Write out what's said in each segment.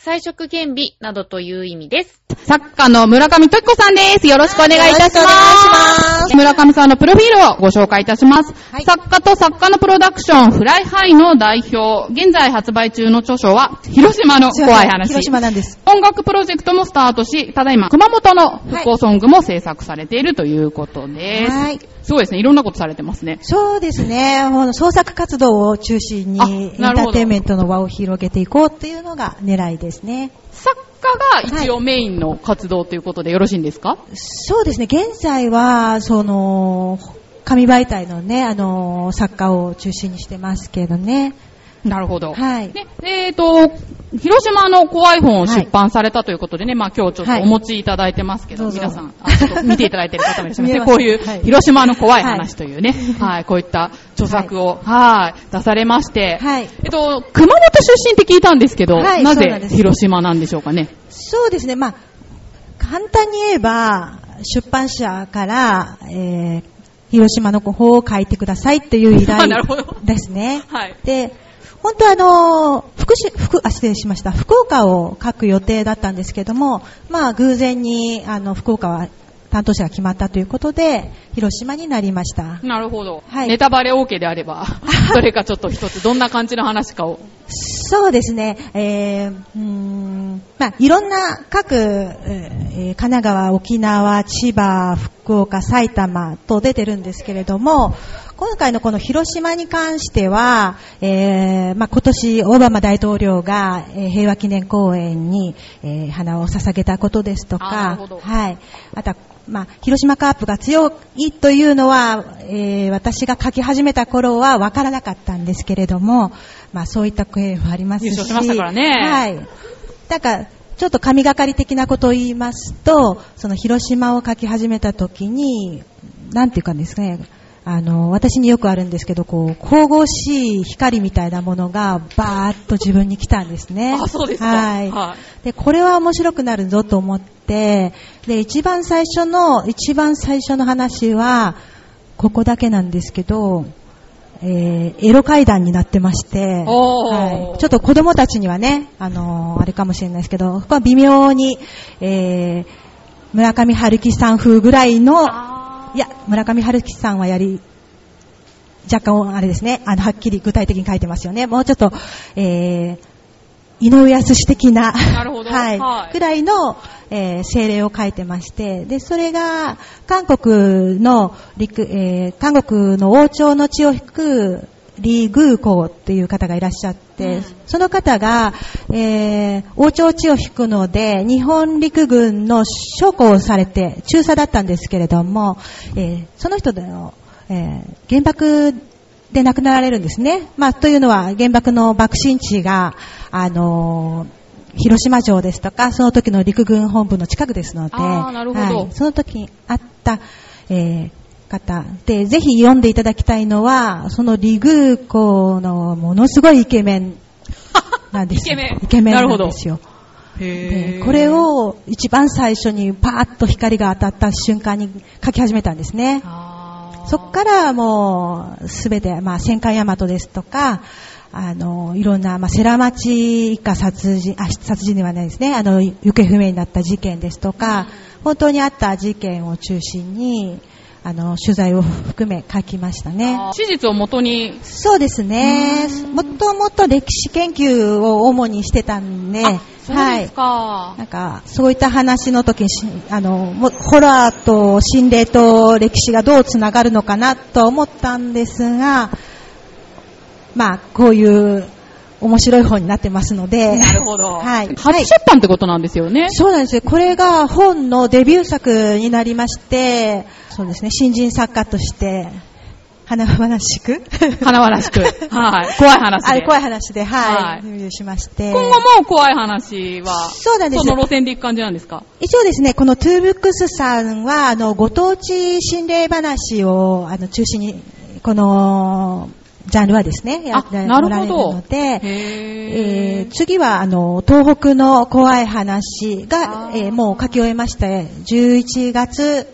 彩色兼備などという意味です。作家の村上時子さんです。よろしくお願いいたします。よろしくお願いします村上さんのプロフィールをご紹介いたします。はい作家と作家のプロダクション、フライハイの代表。現在発売中の著書は、広島の怖い話。広島なんです。音楽プロジェクトもスタートし、ただいま熊本の復興ソングも制作されているということです。はい。すごいですね。いろんなことされてますね。そうですね。創作活動を中心にあエンターテインメントの輪を広げていこうっていうのが狙いですね。作家が一応メインの活動ということでよろしいんですか、そうですね。現在は、その、紙媒体のね、あの、作家を中心にしてますけどね。なるほど。はい。ね、えっ、と、広島の怖い本を出版されたということでね、まあ今日ちょっとお持ちいただいてますけど、はい皆さん、見ていただいている方もいらっしゃいますね。こういう、はい広島の怖い話というね、はい、こういった著作を、はい、出されまして、はい。えっと、熊本出身って聞いたんですけど、はいなぜ広島なんでしょうかね？そうですね。まあ、簡単に言えば、出版社から、えー、広島の方を書いてくださいっていう依頼 ですね。はい。で、本当はあの、福祉、福、あ、失礼しました。福岡を書く予定だったんですけども、まあ偶然に、あの、福岡は担当者が決まったということで、広島になりました。なるほど。はいネタバレ OK であれば、どれかちょっと一つ、どんな感じの話かを。そうですね、えー、うーん、まあいろんな各、えー神奈川、沖縄、千葉、福岡、埼玉と出てるんですけれども、今回のこの広島に関しては、えーまあ、今年オバマ大統領が、えー平和記念公園に、えー花を捧げたことですとかはい。あとは、まあ、広島カープが強いというのは、えー私が書き始めた頃は分からなかったんですけれども、まあ、そういった声もありますし。優勝しましたからねはい。だから、ちょっと神がかり的なことを言いますと、その広島を書き始めた時に、なんていうかですね、あの、私によくあるんですけど、こう、神々しい光みたいなものがバーッと自分に来たんですね。あ、そうですか。はい。はい。で、これは面白くなるぞと思って、で、一番最初の、一番最初の話は、ここだけなんですけど、えー、エロ階段になってまして、はい、ちょっと子供たちにはね、あのーあれかもしれないですけど、ここは微妙に、えー、村上春樹さん風ぐらいの、あいや、村上春樹さんはやり、若干、あれですね、あの、はっきり具体的に書いてますよね。もうちょっと、えー、井上康的な、なるほど。はい、はい。くらいの、えー、精霊を書いてまして、で、それが、韓国の陸、えー、韓国の王朝の血を引く、リー・グーコーっていう方がいらっしゃって、うん。その方が、えー、王朝血を引くので、日本陸軍の将校をされて、中佐だったんですけれども、えーその人の、えー原爆で亡くなられるんですね。まあ、というのは、原爆の爆心地が、あのー広島城ですとか、その時の陸軍本部の近くですので、はい。その時にあった、えー方。で、ぜひ読んでいただきたいのは、そのリグーコのものすごいイケメン なんですよ。イケメン。イケメンななるほど。んですよ。でこれ、を一番最初にパーッと光が当たった瞬間に書き始めたんですね。そこからもうすべて、まあ、戦艦大和ですとか、あの、いろんな、まあ、世羅町一家殺人、あ、殺人ではないですね、あの、行方不明になった事件ですとか、本当にあった事件を中心に、あの、取材を含め書きましたね。史実をもとに、そうですね。もともと歴史研究を主にしてたんで、あそうですか。なんか、そういった話の時にし、あの、もホラーと心霊と歴史がどうつながるのかなと思ったんですが、まあ、こういう面白い本になってますので。なるほど。はい。初はい出版ってことなんですよね。そうなんですよ。これが本のデビュー作になりまして、そうですね、新人作家として華々しく。華々しく。はい。怖い話で。あ怖い話で、はい。はいデビューしまして。今後も怖い話は、そうなんですその路線で行く感じなんですか？一応ですね、このトゥーブックスさんは、あの、ご当地心霊話を、あの、中心に、この、ジャンルはですね、やってなるおられるほどので、へえーー。次は、あの、東北の怖い話がえーもう書き終えまして、11月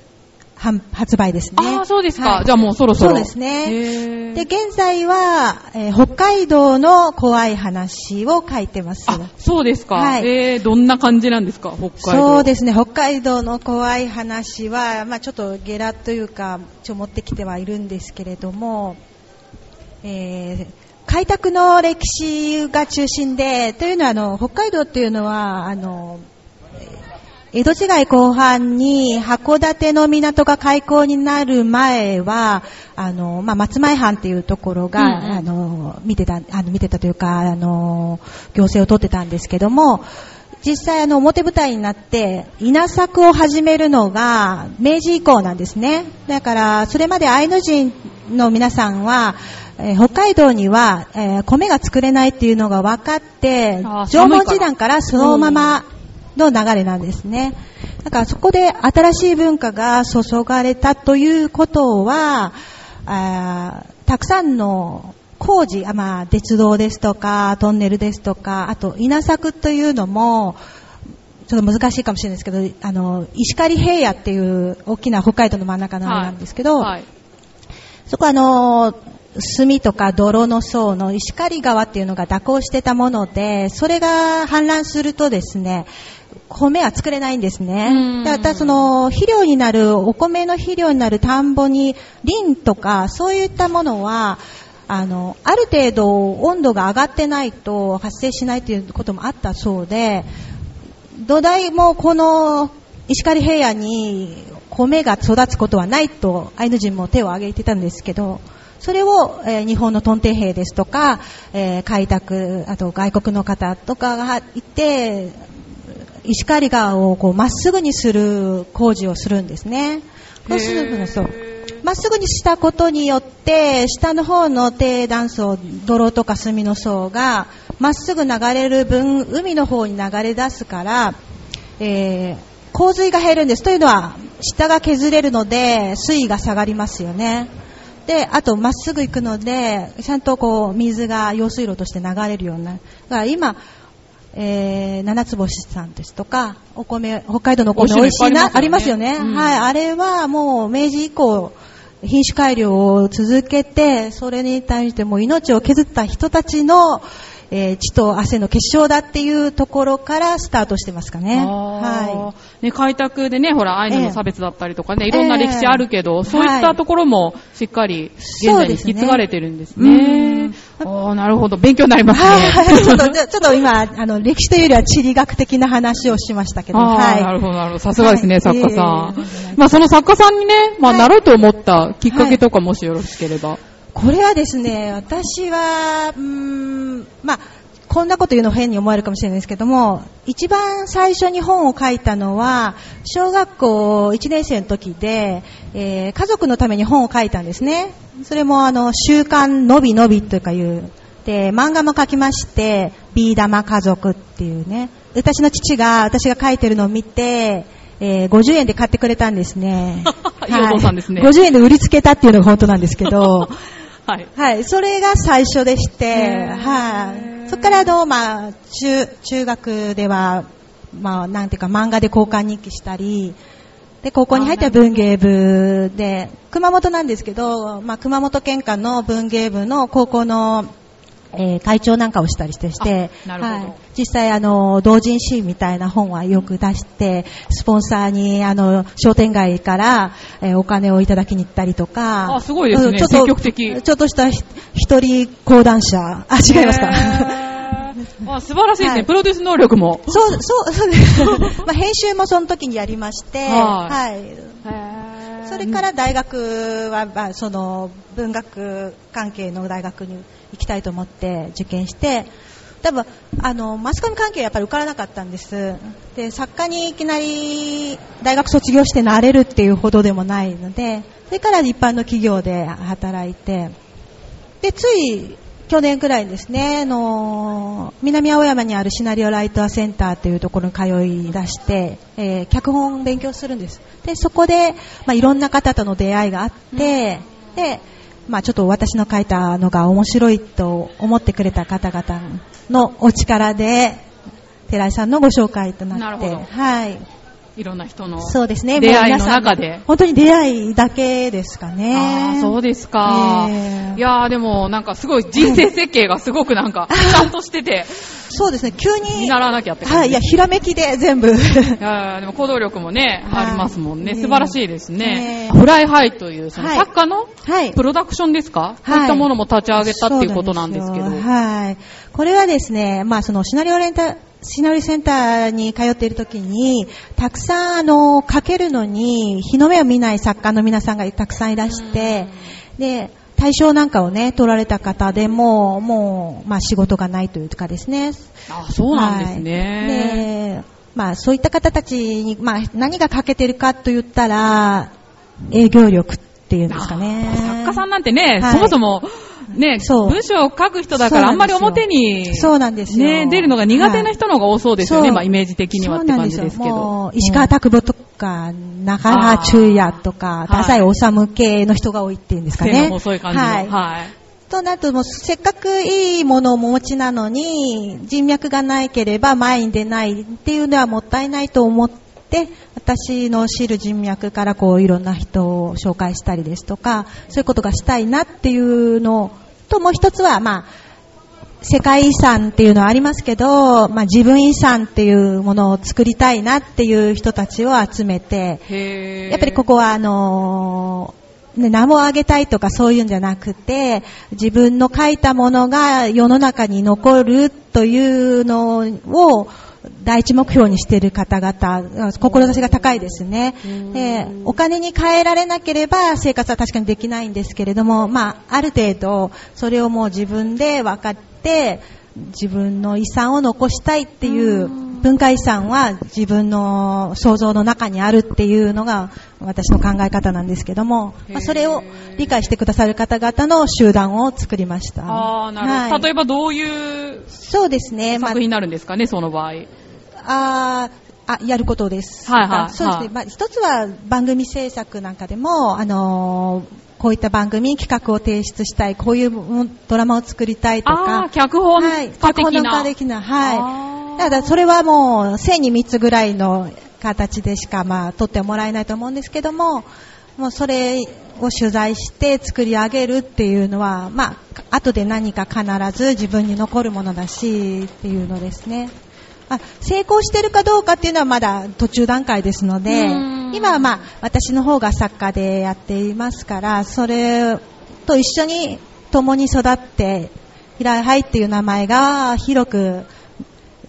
販発売ですね。ああ、そうですか。はいじゃあもうそろそろ。そうですねで、現在は、えー北海道の怖い話を書いてます。あ、そうですか。はいえー、どんな感じなんですか北海道。そうですね、北海道の怖い話は、まあ、ちょっとゲラというか、ちょ持ってきてはいるんですけれども、えー開拓の歴史が中心で、というのはあの北海道っていうのはあの江戸時代後半に函館の港が開港になる前は、あの、まあ、松前藩っていうところが、うんうんあの、見てた、あの、見てたというか、あの、行政を取ってたんですけども、実際あの、表舞台になって、稲作を始めるのが、明治以降なんですね。だから、それまでアイヌ人の皆さんは、えー北海道には、えー米が作れないっていうのが分かって縄文時代からそのままの流れなんですね。だからそこで新しい文化が注がれたということは、たくさんの工事、あまあ、鉄道ですとか、トンネルですとか、あと稲作というのも、ちょっと難しいかもしれないですけど、あの、石狩平野っていう大きな北海道の真ん中のあれなんですけど、はい。そこはあの、炭とか泥の層の石狩川っていうのが蛇行してたもので、それが氾濫するとですね、米は作れないんですうねん。だからその肥料になる、お米の肥料になる田んぼにリンとかそういったものは、あの、ある程度温度が上がってないと発生しないということもあったそうで、土台もこの石狩平野に米が育つことはないとアイヌ人も手を挙げてたんですけど、それを、えー日本のトンテ兵ですとか、えー開拓、あと外国の方とかがいて、石狩川をこうまっすぐにする工事をするんですね。そうするとそうまっすぐにしたことによって、下の方の低断層、泥とか炭の層が、まっすぐ流れる分、海の方に流れ出すから、えー洪水が減るんです。というのは、下が削れるので、水位が下がりますよね。で、あと、まっすぐ行くので、ちゃんとこう、水が用水路として流れるようになる。だから今、えー、七つ星さんですとか、お米、北海道のお米美味しいな、ありりますすよねね。はい、あれはもう明治以降、品種改良を続けて、それに対してもう命を削った人たちの、えー血と汗の結晶だっていうところからスタートしてますかね。はね、開拓でね、ほら、アイヌの差別だったりとかね、ええいろんな歴史あるけど、ええそういったところもしっかり現在に引き継がれてるんですね。ですああ、なるほど。勉強になりますね。はい。ちょっと、ちょっと今、あの、歴史というよりは地理学的な話をしましたけど、はい。なるほど、なるほど。さすがですね、はい作家さんえ。まあ、その作家さんにね、まあ、はいなろうと思ったきっかけとかもしよろしければ。これはですね、私は、うーん、まあ、こんなこと言うの変に思われるかもしれないですけども、一番最初に本を書いたのは、小学校1年生の時で、えー家族のために本を書いたんですね。それもあの、週刊のびのびというかいう、で、漫画も書きまして、ビー玉家族っていうね。私の父が、私が書いてるのを見て、えー50円で買ってくれたんですね。いいお父さんですね50円で売りつけたっていうのが本当なんですけど、はい。はい、それが最初でして、はい。そこからあの、まあ、中、中学では、まあ、なんていうか漫画で交換日記したり、で、高校に入っては文芸部で、熊本なんですけど、まあ、熊本県下の文芸部の高校の、えー会長なんかをしたりしてして、あなるほど。はい、実際あの、同人誌みたいな本はよく出して、スポンサーにあの、商店街から、えーお金をいただきに行ったりとか、あすごいですね。うんちょっと積極的。ちょっとしたひ一人講談社、あ、違いますか。あ素晴らしいですね、はい。プロデュース能力も。そう、そう、そうです。まあ、編集もその時にやりまして、はい。はい。それから大学は、まあ、その文学関係の大学に行きたいと思って受験して、多分あのマスコミ関係はやっぱり受からなかったんです。で作家にいきなり大学卒業してなれるっていうほどでもないのでそれから一般の企業で働いてでつい去年くらいにですね、あの南青山にあるシナリオライターセンターというところに通い出して、えー、脚本を勉強するんです。で、そこで、まあ、いろんな方との出会いがあって、うん、で、まあ、ちょっと私の書いたのが面白いと思ってくれた方々のお力で、寺井さんのご紹介となって、はい。いろんな人のそうですね。出会いの中で。本当に出会いだけですかね。ああ、そうですか。えー、いやーでもなんかすごい人生設計がすごくなんか、ちゃんとしてて。そうですね、急に。見習わなきゃってはい、いや、ひらめきで全部。いやでも行動力もね、ありますもんね。素晴らしいですね。 Fly High という、その作家の、はい、プロダクションですか、はい、こういったものも立ち上げたっていうことなんですけど。はい。これはですね、まあそのシナリオセンタ、シナリオセンターに通っている時に、たくさんあの、書けるのに、日の目を見ない作家の皆さんがたくさんいらして、で、大賞なんかをね、取られた方でも、もう、まあ仕事がないというかですね。あ、そうなんですね。はい、で、まあそういった方たちに、まあ何が欠けてるかと言ったら、営業力っていうんですかね。作家さんなんてね、はい、そもそも、ね、そう。文章を書く人だからあんまり表に、そうなんですよ。ね、出るのが苦手な人の方が多そうですよね、はい、まあイメージ的にはって感じですけど。石川拓母とか、中原中也とか、太宰治系の人が多いっていうんですかね。細い感じの。はい。はいとなると、もうせっかくいいものをお持ちなのに、人脈がないければ前に出ないっていうのはもったいないと思って、私の知る人脈からこういろんな人を紹介したりですとか、そういうことがしたいなっていうのと、もう一つは、まあ、世界遺産っていうのはありますけど、まあ、自分遺産っていうものを作りたいなっていう人たちを集めて、やっぱりここはあのね、名も上げたいとかそういうんじゃなくて、自分の書いたものが世の中に残るというのを、第一目標にしている方々、志が高いですね。でお金に換えられなければ生活は確かにできないんですけれども、まあ、ある程度、それをもう自分で分かって、自分の遺産を残したいっていう文化遺産は自分の想像の中にあるっていうのが私の考え方なんですけども、まあ、それを理解してくださる方々の集団を作りました。あなるほど、はい、例えばどういうそうですね、作品になるんですかね、その場合。ああ、やることです。はいはい。そうですね。まあ、一つは番組制作なんかでも、あのー、こういった番組に企画を提出したい、こういうドラマを作りたいとか。脚本家的な。脚本家的な、はい。だからそれはもう、1000に3つぐらいの形でしか、まあ、撮ってもらえないと思うんですけども、もうそれを取材して作り上げるっていうのは、まあ、後で何か必ず自分に残るものだし、っていうのですね。あ成功してるかどうかっていうのはまだ途中段階ですので、今はまあ私の方が作家でやっていますから、それと一緒に共に育って、平井ハイっていう名前が広く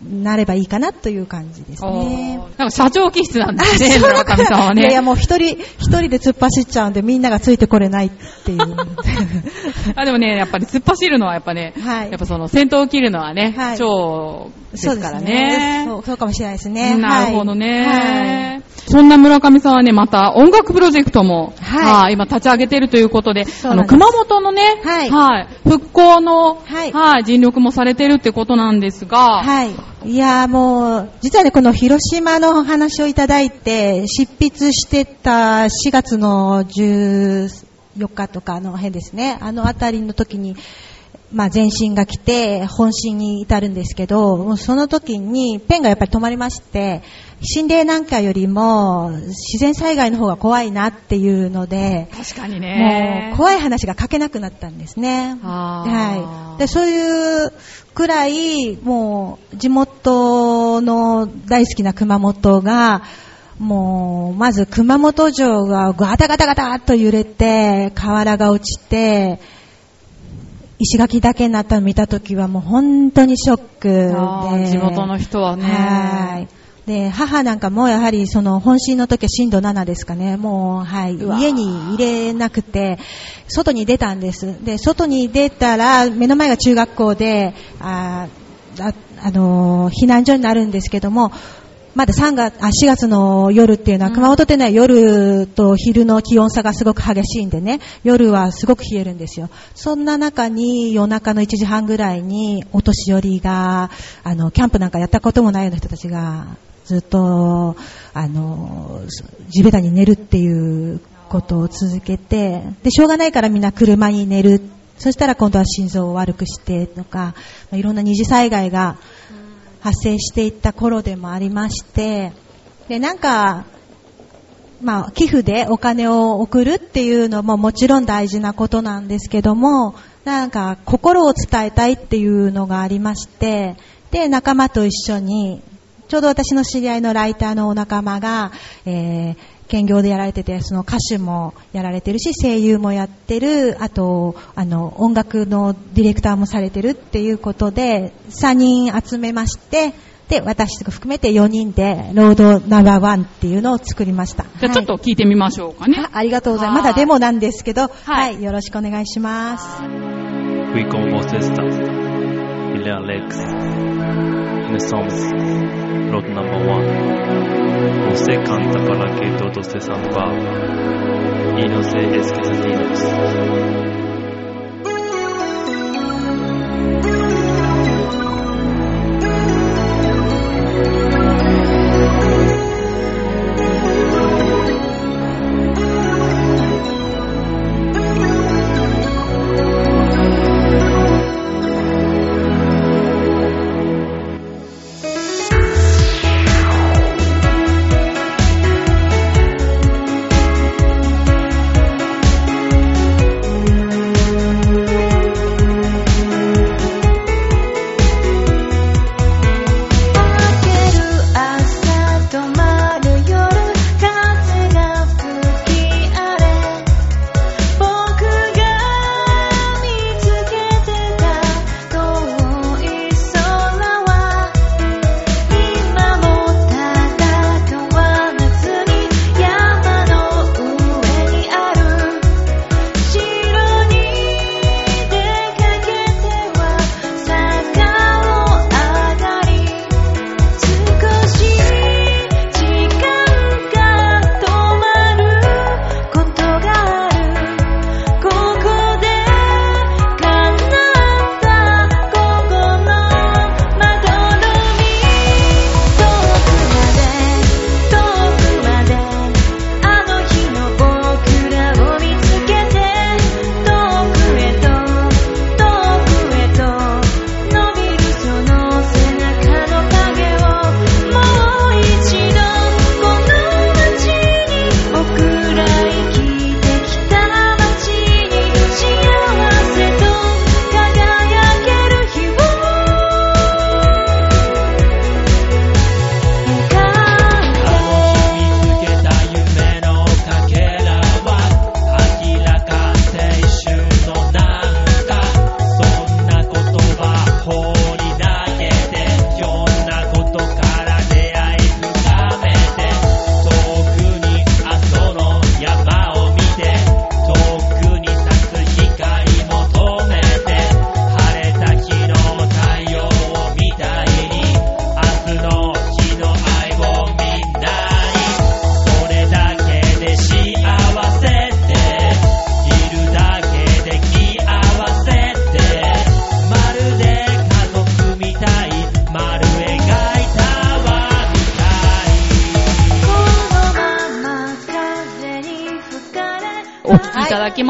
なればいいかなという感じですね。なんか社長気質なんですね、村上さんはね。いやいやもう一人、一人で突っ走っちゃうんでみんながついてこれないっていう。あでもね、やっぱり突っ走るのはやっぱね、はい、やっぱその先頭を切るのはね、はい、超ですからね。そう、そうかもしれないですね。なるほどね。はい、そんな村上さんはね、また音楽プロジェクトも、はい、今立ち上げているということで、あの、熊本のね、はい、はい、復興の、はい、はい、尽力もされてるってことなんですが、はい。いやもう、実はね、この広島の話をいただいて、執筆してた4月の14日とかの辺ですね、あのあたりの時に、まあ、前進が来て、本心に至るんですけど、その時にペンがやっぱり止まりまして、心霊なんかよりも自然災害の方が怖いなっていうので、確かにね。もう怖い話が書けなくなったんですね。はい。で、そういうくらい、もう地元の大好きな熊本が、もう、まず熊本城がガタガタガタっと揺れて、瓦が落ちて、石垣だけになったのを見たときはもう本当にショックで。地元の人はね。はい。で、母なんかもやはりその本震の時は震度7ですかね。もう、はい。家に入れなくて、外に出たんです。で、外に出たら、目の前が中学校で、ああ、あの、避難所になるんですけども、まだ3月、あ、4月の夜っていうのは、熊本っていうのは夜と昼の気温差がすごく激しいんでね、夜はすごく冷えるんですよ。そんな中に夜中の1時半ぐらいにお年寄りが、あの、キャンプなんかやったこともないような人たちが、ずっと、あの、地べたに寝るっていうことを続けて、で、しょうがないからみんな車に寝る。そしたら今度は心臓を悪くしてとか、いろんな二次災害が発生していった頃でもありまして、で、なんか、まあ、寄付でお金を送るっていうのももちろん大事なことなんですけども、なんか心を伝えたいっていうのがありまして、で、仲間と一緒に、ちょうど私の知り合いのライターのお仲間が、えー、兼業でやられてて、その歌手もやられてるし、声優もやってる、あと、あの、音楽のディレクターもされてるっていうことで、3人集めまして、で、私とか含めて4人で、ロードナンバーワンっていうのを作りました。じゃあちょっと聞いてみましょうかね。はい、ありがとうございます。まだデモなんですけど、はい、はい、よろしくお願いします。We como esta, y Alex, y somos road number one. のせかんたパラケートとせさんばいのせいですけです。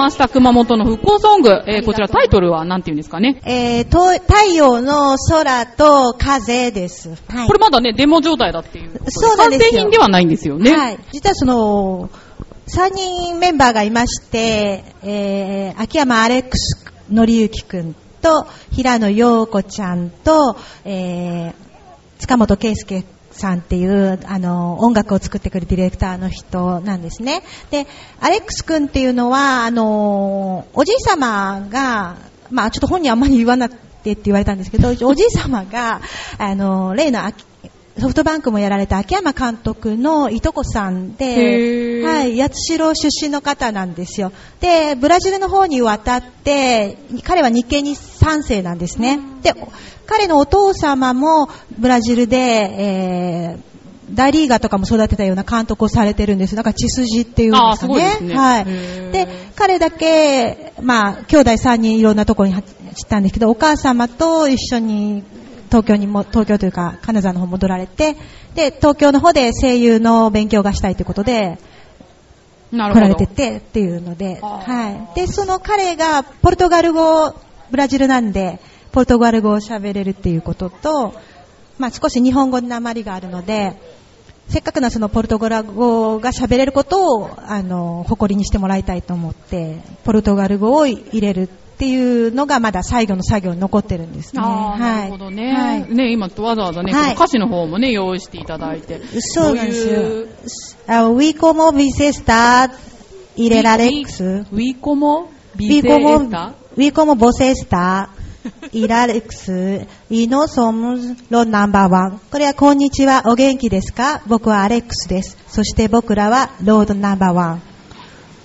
ました熊本の復興ソング。えー、こちらタイトルは何て言うんですかね？えー、太陽の空と風です。はい、これまだね、デモ状態だっていうそうなんです完成品ではないんですよね。はい。実はその、3人メンバーがいまして、えー、秋山アレックスのりゆきくんと、平野陽子ちゃんと、えー、塚本圭介さんっていう、あの、音楽を作ってくるディレクターの人なんですね。で、アレックス君っていうのは、あの、おじい様が、まあちょっと本人あんまり言わなくてって言われたんですけど、おじい様が、あの、例のソフトバンクもやられた秋山監督のいとこさんで、はい、八代出身の方なんですよ。で、ブラジルの方に渡って、彼は日系に3世なんですね。で、彼のお父様もブラジルで、えー大リーガーとかも育てたような監督をされてるんです。なんか血筋っていうんですかね。ねはい。で、彼だけ、まあ、兄弟3人いろんなところに知ったんですけど、お母様と一緒に東京にも、東京というか、金沢の方戻られて、で、東京の方で声優の勉強がしたいということで、来られててっていうので、はい。で、その彼がポルトガル語、ブラジルなんで、ポルトガル語を喋れるっていうことと、まあ少し日本語に鉛があるので、せっかくのそのポルトガル語が喋れることを、あの、誇りにしてもらいたいと思って、ポルトガル語を入れるっていうのがまだ最後の作業に残ってるんですね。はい、なるほどね。はい、ね、今わざわざね、はい、歌詞の方もね、用意していただいて。そうなんですよ。あ、ウィコモビセスタ入れられックス。ウィコモビセスタウィコモボセスタ イラレックス、イノソムロナンバーワン。これはこんにちは、お元気ですか？僕はアレックスです。そして僕らはロードナンバーワン。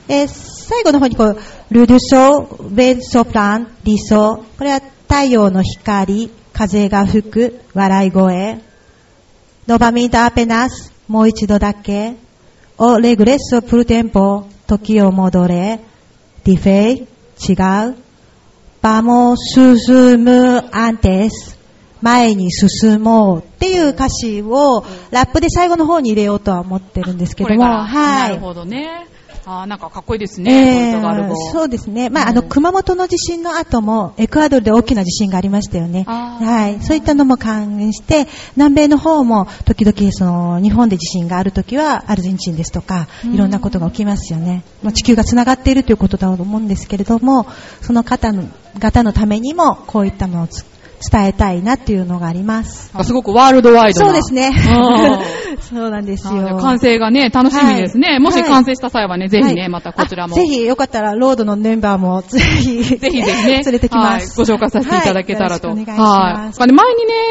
えー、最後の方にこう、ルルソ、ベルソプラン、理想。これは太陽の光、風が吹く、笑い声。ノバミンタアペナス、もう一度だけ。オレグレッソプルテンポ、時を戻れ。ディフェイ、違う。バモ進むアンテス。前に進もうっていう歌詞をラップで最後の方に入れようとは思ってるんですけども。はい。なるほどね。あなんかかっこいいですね、えー、そうですね。まあ、あの、熊本の地震の後も、エクアドルで大きな地震がありましたよね。はい。そういったのも関連して、南米の方も、時々、その、日本で地震があるときは、アルゼンチンですとか、いろんなことが起きますよね。まあ、地球が繋がっているということだと思うんですけれども、その方の、方のためにも、こういったものを伝えたいなっていうのがあります。すごくワールドワイドな。そうですね。そうなんですよ。完成がね、楽しみですね。はい、もし完成した際はね、ぜひね、またこちらも。ぜひ、よかったら、ロードのメンバーも、ぜひ、ぜひですね、連れてきます。ご紹介させていただけたらと。はい、お願いします。前にね、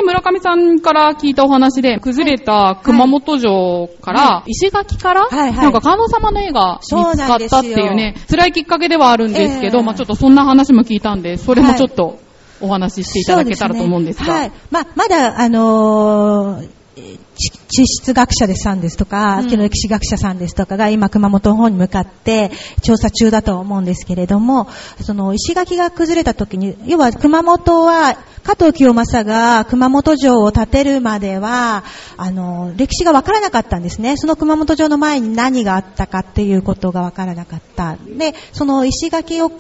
村上さんから聞いたお話で、崩れた熊本城から、石垣から、なんか観音様の絵が見つかったっていうね、辛いきっかけではあるんですけど、まあちょっとそんな話も聞いたんで、それもちょっと、お話ししていただけたらと思うんですが。すね、はい。まあ、まだ、あのー、地質学者さんですとか、うん、歴史学者さんですとかが今熊本の方に向かって調査中だと思うんですけれども、その石垣が崩れた時に、要は熊本は加藤清正が熊本城を建てるまでは、あの、歴史がわからなかったんですね。その熊本城の前に何があったかっていうことがわからなかった。で、その石垣を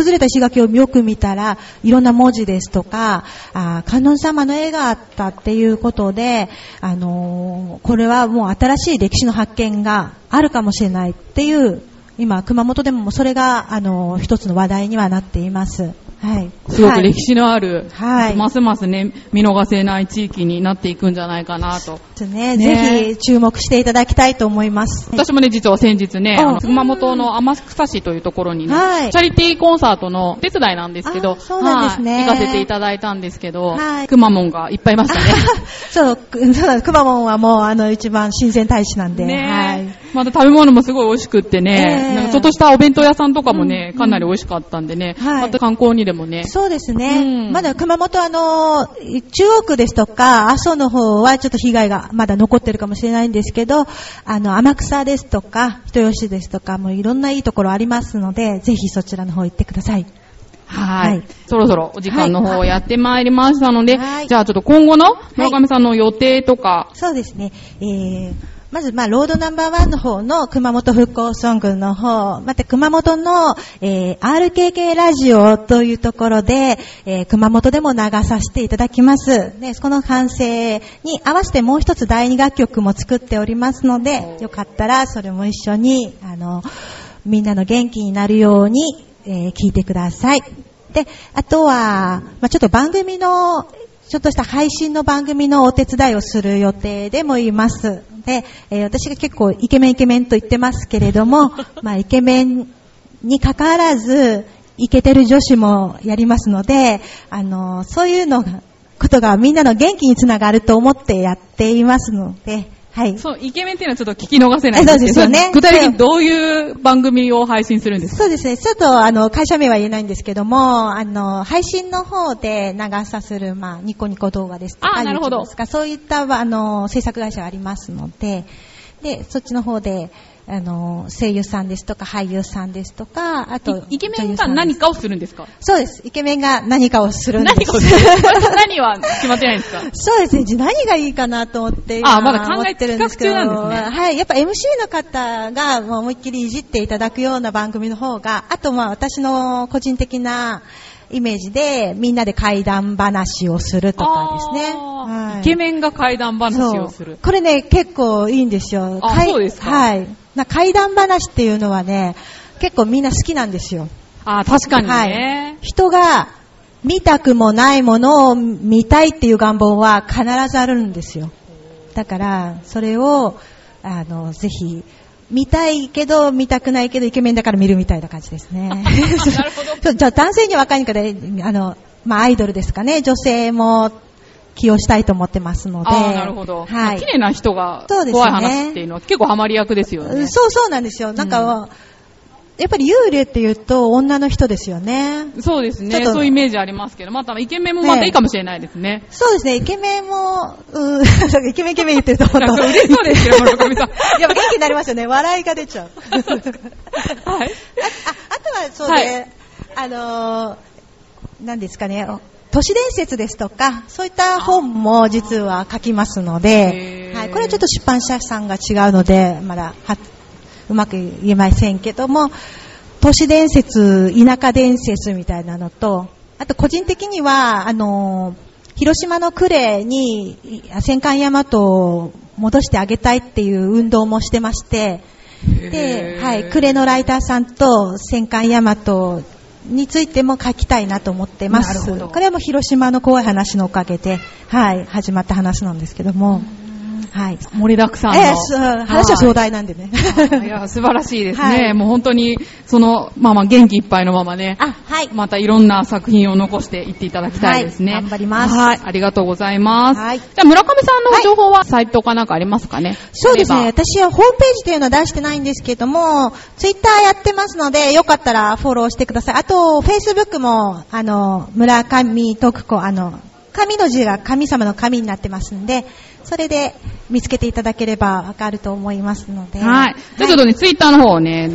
崩れた石垣をよく見たら、いろんな文字ですとか、あ観音様の絵があったっていうことで、あのー、これはもう新しい歴史の発見があるかもしれないっていう、今、熊本でもそれが、あのー、一つの話題にはなっています。はい。すごく歴史のある、はい。ますますね、見逃せない地域になっていくんじゃないかなと。ね、ねぜひ注目していただきたいと思います。私もね、実は先日ね、あの熊本の天草市というところにね、はい、チャリティーコンサートの手伝いなんですけど、そうなんですね、はい、行かせていただいたんですけど、はい、くまモンがいっぱいいましたね。そう、そうくまモンはもうあの一番親善大使なんで、ね、はい。また食べ物もすごい美味しくってね、えー、なんかちょっとしたお弁当屋さんとかもね、うん、かなり美味しかったんでね、はい、また観光にでもね。そうですね。うん、まだ熊本あの、中央区ですとか、阿蘇の方はちょっと被害がまだ残ってるかもしれないんですけど、あの、天草ですとか、人吉ですとか、もういろんないいところありますので、ぜひそちらの方行ってください。はい。そろそろお時間の方やってまいりましたので、はい、じゃあちょっと今後の村上さんの予定とか。そうですね。えーまず、まあ、ロードナンバーワンの方の熊本復興ソングの方、また熊本の、えー、RKK ラジオというところで、えー、熊本でも流させていただきます。で、この完成に合わせてもう一つ第二楽曲も作っておりますので、よかったらそれも一緒に、あの、みんなの元気になるように、えー、聞いてください。で、あとは、まあ、ちょっと番組のちょっとした配信の番組のお手伝いをする予定でもいます。で、えー、私が結構イケメンイケメンと言ってますけれども、まあイケメンに関わらず、イケてる女子もやりますので、あの、そういうのが、ことがみんなの元気につながると思ってやっていますので、はい。そう、イケメンっていうのはちょっと聞き逃せないんですけど。そうですよね。具体的にどういう番組を配信するんですか？そうですね。ちょっと、あの、会社名は言えないんですけども、あの、配信の方で流さする、まあ、ニコニコ動画ですとか、あ、なるほど。そういった、あの、制作会社がありますので、で、そっちの方で、あの、声優さんですとか、俳優さんですとか、あと、イケメンが何かをするんですか？そうです。イケメンが何かをするんです。何かをする何は決まってないんですか？そうですね。何がいいかなと思って。あ、まだ考えてるんですけど。はい。やっぱ MC の方が思いっきりいじっていただくような番組の方が、あとまあ私の個人的な、イメージで、みんなで怪談話をするとかですね。はい、イケメンが怪談話をする。これね、結構いいんですよ。あ、そうですかはい。な怪談話っていうのはね、結構みんな好きなんですよ。あ、確かにね。はい。人が見たくもないものを見たいっていう願望は必ずあるんですよ。だから、それを、あの、ぜひ、見たいけど、見たくないけど、イケメンだから見るみたいな感じですね。なるほど。じゃあ男性には若いから、あの、まあ、アイドルですかね。女性も起用したいと思ってますので。あなるほど。はい。綺麗な人が怖い話っていうのは結構ハマり役ですよね。そうそうなんですよ。なんか、うんやっぱり幽霊って言うと女の人ですよね。そうですね。そういうイメージありますけど、またイケメンもまたいいかもしれないですね。そうですね。イケメンも、う イケメンイケメン言ってると思うと。嬉しそうですよ、村上さん。やっぱ元気になりますよね。笑いが出ちゃう。はい。ああとはそうで、はい、あのー、何ですかね。都市伝説ですとか、そういった本も実は書きますので、はい、これはちょっと出版社さんが違うので、まだうまく言えませんけども、都市伝説、田舎伝説みたいなのと、あと個人的には、あの、広島の呉に戦艦大和を戻してあげたいっていう運動もしてまして、で、はい、呉のライターさんと戦艦大和についても書きたいなと思ってます。これはもう広島の怖い話のおかげで、はい、始まった話なんですけども。うんはい。盛りだくさんの。えー、話は壮大なんでね。いや、素晴らしいですね。はい、もう本当に、その、まあまあ元気いっぱいのままね。あ、はい。またいろんな作品を残していっていただきたいですね。はい、頑張ります。はい。ありがとうございます。はい。じゃあ村上さんの情報はサイトかなんかありますかね、そうですね。私はホームページというのは出してないんですけども、ツイッターやってますので、よかったらフォローしてください。あと、フェイスブックも、あの、村上徳子、あの、神の字が神様の神になってますんで、それで見つけていただければわかると思いますので。はい。ということで、ね、ツイッターの方をね、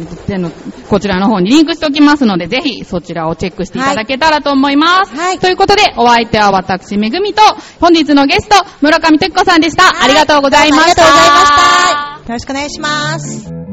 こちらの方にリンクしておきますので、ぜひそちらをチェックしていただけたらと思います。はい。ということで、お相手は私、めぐみと、本日のゲスト、村上徹子さんでした。ありがとうございました。ありがとうございました。よろしくお願いします。